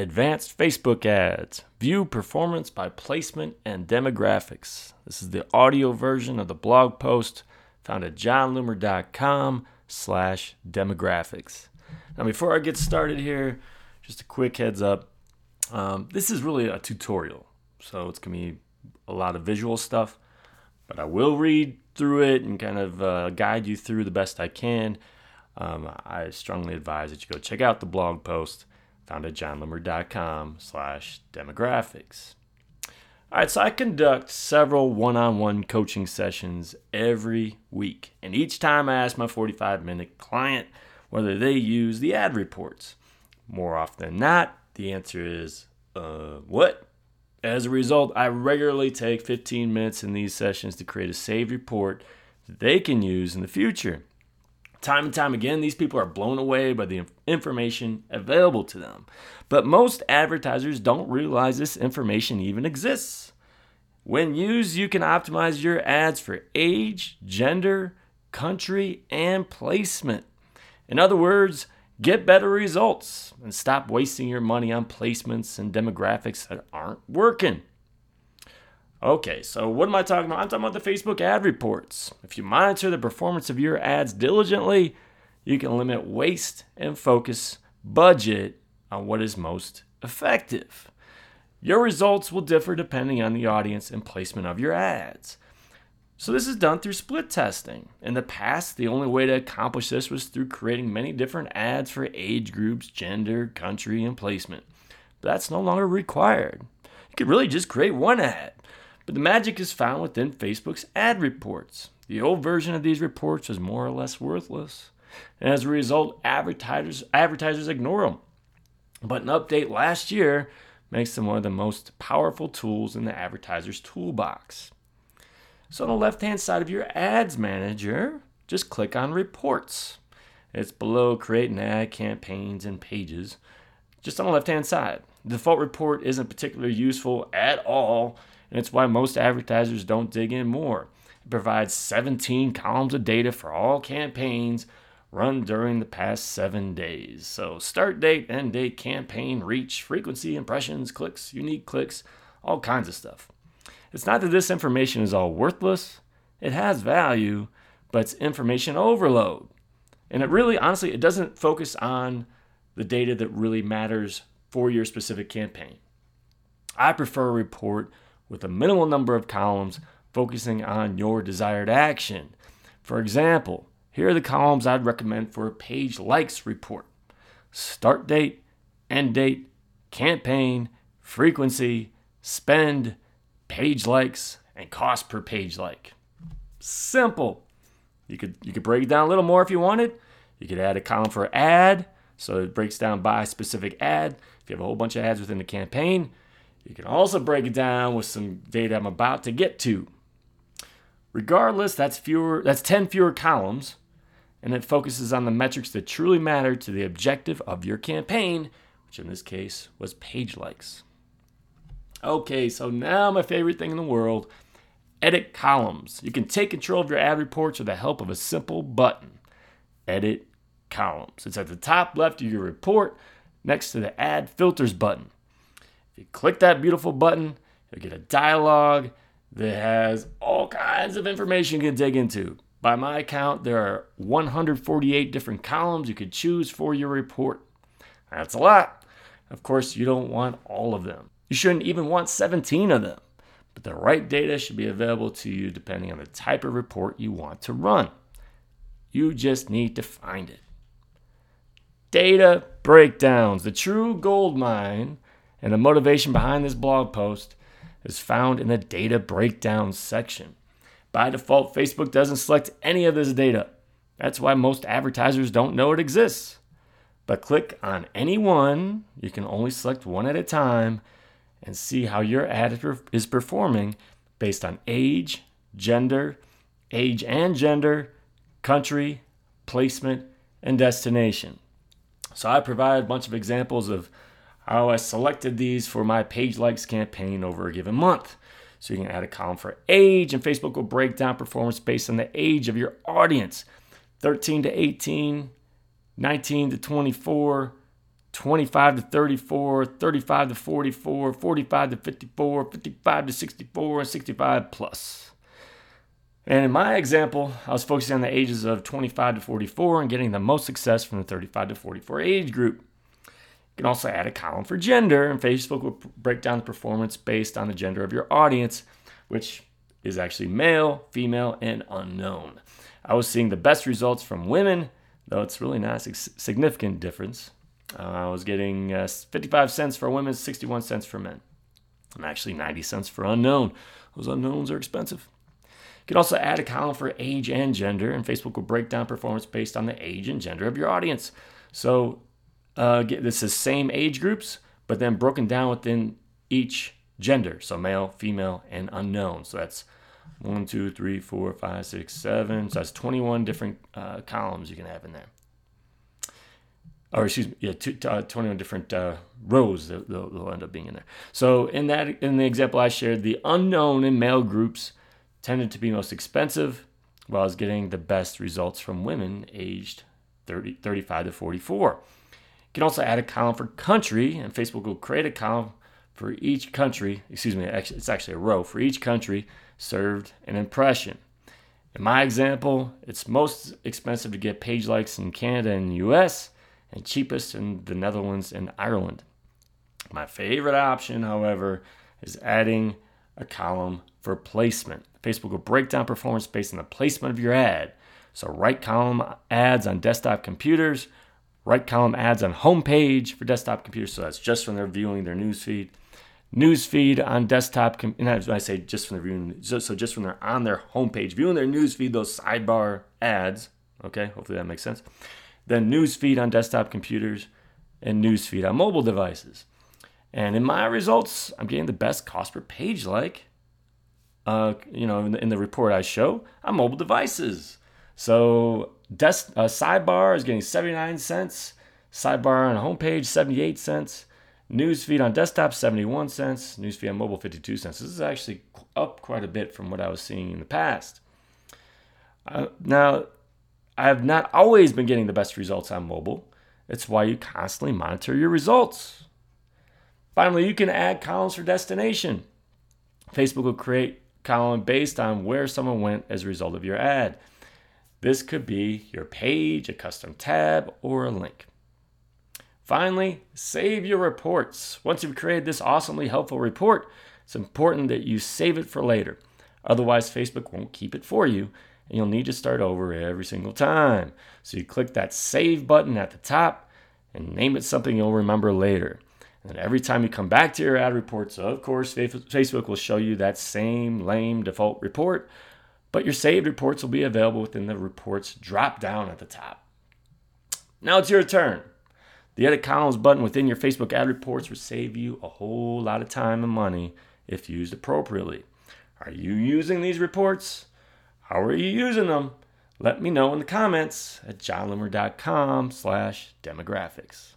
Advanced Facebook Ads. View performance by placement and demographics. This is the audio version of the blog post found at jonloomer.com slash demographics. Now, before I get started here, just a quick heads up. Um, this is really a tutorial, so it's going to be a lot of visual stuff, but I will read through it and kind of uh, guide you through the best I can. Um, I strongly advise that you go check out the blog post found at jonloomer.com slash demographics. All right, so I conduct several one-on-one coaching sessions every week. And each time I ask my 45-minute client whether they use the ad reports. More often than not, the answer is, uh, what? As a result, I regularly take 15 minutes in these sessions to create a saved report that they can use in the future. Time and time again, these people are blown away by the information available to them. But most advertisers don't realize this information even exists. When used, you can optimize your ads for age, gender, country, and placement. In other words, get better results and stop wasting your money on placements and demographics that aren't working. Okay, so what am I talking about? I'm talking about the Facebook ad reports. If you monitor the performance of your ads diligently, you can limit waste and focus budget on what is most effective. Your results will differ depending on the audience and placement of your ads. So, this is done through split testing. In the past, the only way to accomplish this was through creating many different ads for age groups, gender, country, and placement. But that's no longer required. You could really just create one ad but the magic is found within Facebook's ad reports. The old version of these reports was more or less worthless. And as a result, advertisers, advertisers ignore them. But an update last year makes them one of the most powerful tools in the advertiser's toolbox. So, on the left hand side of your ads manager, just click on Reports. It's below Create an Ad, Campaigns, and Pages, just on the left hand side. The default report isn't particularly useful at all and it's why most advertisers don't dig in more. It provides 17 columns of data for all campaigns run during the past seven days. So, start date, end date, campaign, reach, frequency, impressions, clicks, unique clicks, all kinds of stuff. It's not that this information is all worthless, it has value, but it's information overload. And it really, honestly, it doesn't focus on the data that really matters for your specific campaign. I prefer a report with a minimal number of columns focusing on your desired action. For example, here are the columns I'd recommend for a page likes report start date, end date, campaign, frequency, spend, page likes, and cost per page like. Simple. You could you could break it down a little more if you wanted. You could add a column for ad, so it breaks down by specific ad. If you have a whole bunch of ads within the campaign, you can also break it down with some data I'm about to get to. Regardless, that's fewer that's 10 fewer columns and it focuses on the metrics that truly matter to the objective of your campaign, which in this case was page likes. Okay, so now my favorite thing in the world, edit columns. You can take control of your ad reports with the help of a simple button. Edit columns. It's at the top left of your report next to the add filters button you click that beautiful button, you'll get a dialog that has all kinds of information you can dig into. By my count, there are 148 different columns you could choose for your report. That's a lot. Of course, you don't want all of them. You shouldn't even want 17 of them. But the right data should be available to you depending on the type of report you want to run. You just need to find it. Data breakdowns, the true gold mine and the motivation behind this blog post is found in the data breakdown section. By default, Facebook doesn't select any of this data. That's why most advertisers don't know it exists. But click on any one, you can only select one at a time, and see how your ad is performing based on age, gender, age and gender, country, placement, and destination. So I provide a bunch of examples of how I selected these for my page likes campaign over a given month. So you can add a column for age, and Facebook will break down performance based on the age of your audience 13 to 18, 19 to 24, 25 to 34, 35 to 44, 45 to 54, 55 to 64, and 65 plus. And in my example, I was focusing on the ages of 25 to 44 and getting the most success from the 35 to 44 age group. You can also add a column for gender, and Facebook will break down the performance based on the gender of your audience, which is actually male, female, and unknown. I was seeing the best results from women, though it's really not a significant difference. Uh, I was getting uh, 55 cents for women, 61 cents for men. And actually 90 cents for unknown. Those unknowns are expensive. You can also add a column for age and gender, and Facebook will break down performance based on the age and gender of your audience. So uh, this is same age groups, but then broken down within each gender. So male, female, and unknown. So that's one, two, three, four, five, six, seven. So that's 21 different uh, columns you can have in there or excuse me, yeah, two, uh, 21 different uh, rows that they'll, they'll, end up being in there. So in that, in the example I shared, the unknown in male groups tended to be most expensive, while I was getting the best results from women aged 30, 35 to 44. You can also add a column for country, and Facebook will create a column for each country. Excuse me, it's actually a row for each country served an impression. In my example, it's most expensive to get page likes in Canada and the US and cheapest in the Netherlands and Ireland. My favorite option, however, is adding a column for placement. Facebook will break down performance based on the placement of your ad. So, right column ads on desktop computers, right column ads on homepage for desktop computers. So, that's just when they're viewing their newsfeed. Newsfeed on desktop, and I say just when they're viewing, so just when they're on their homepage, viewing their newsfeed, those sidebar ads. Okay, hopefully that makes sense then newsfeed on desktop computers, and newsfeed on mobile devices. And in my results, I'm getting the best cost per page like, uh, you know, in the, in the, report I show on mobile devices. So desk, uh, sidebar is getting 79 cents, sidebar on homepage 78 cents, newsfeed on desktop 71 cents, newsfeed on mobile 52 cents. This is actually up quite a bit from what I was seeing in the past. Uh, now, I have not always been getting the best results on mobile. It's why you constantly monitor your results. Finally, you can add columns for destination. Facebook will create column based on where someone went as a result of your ad. This could be your page, a custom tab, or a link. Finally, save your reports. Once you've created this awesomely helpful report, it's important that you save it for later. Otherwise, Facebook won't keep it for you and you'll need to start over every single time. So you click that save button at the top and name it something you'll remember later. And every time you come back to your ad reports, of course, Facebook will show you that same lame default report, but your saved reports will be available within the reports drop down at the top. Now it's your turn. The edit columns button within your Facebook ad reports will save you a whole lot of time and money if used appropriately. Are you using these reports? How are you using them? Let me know in the comments at jonloomer.com slash demographics.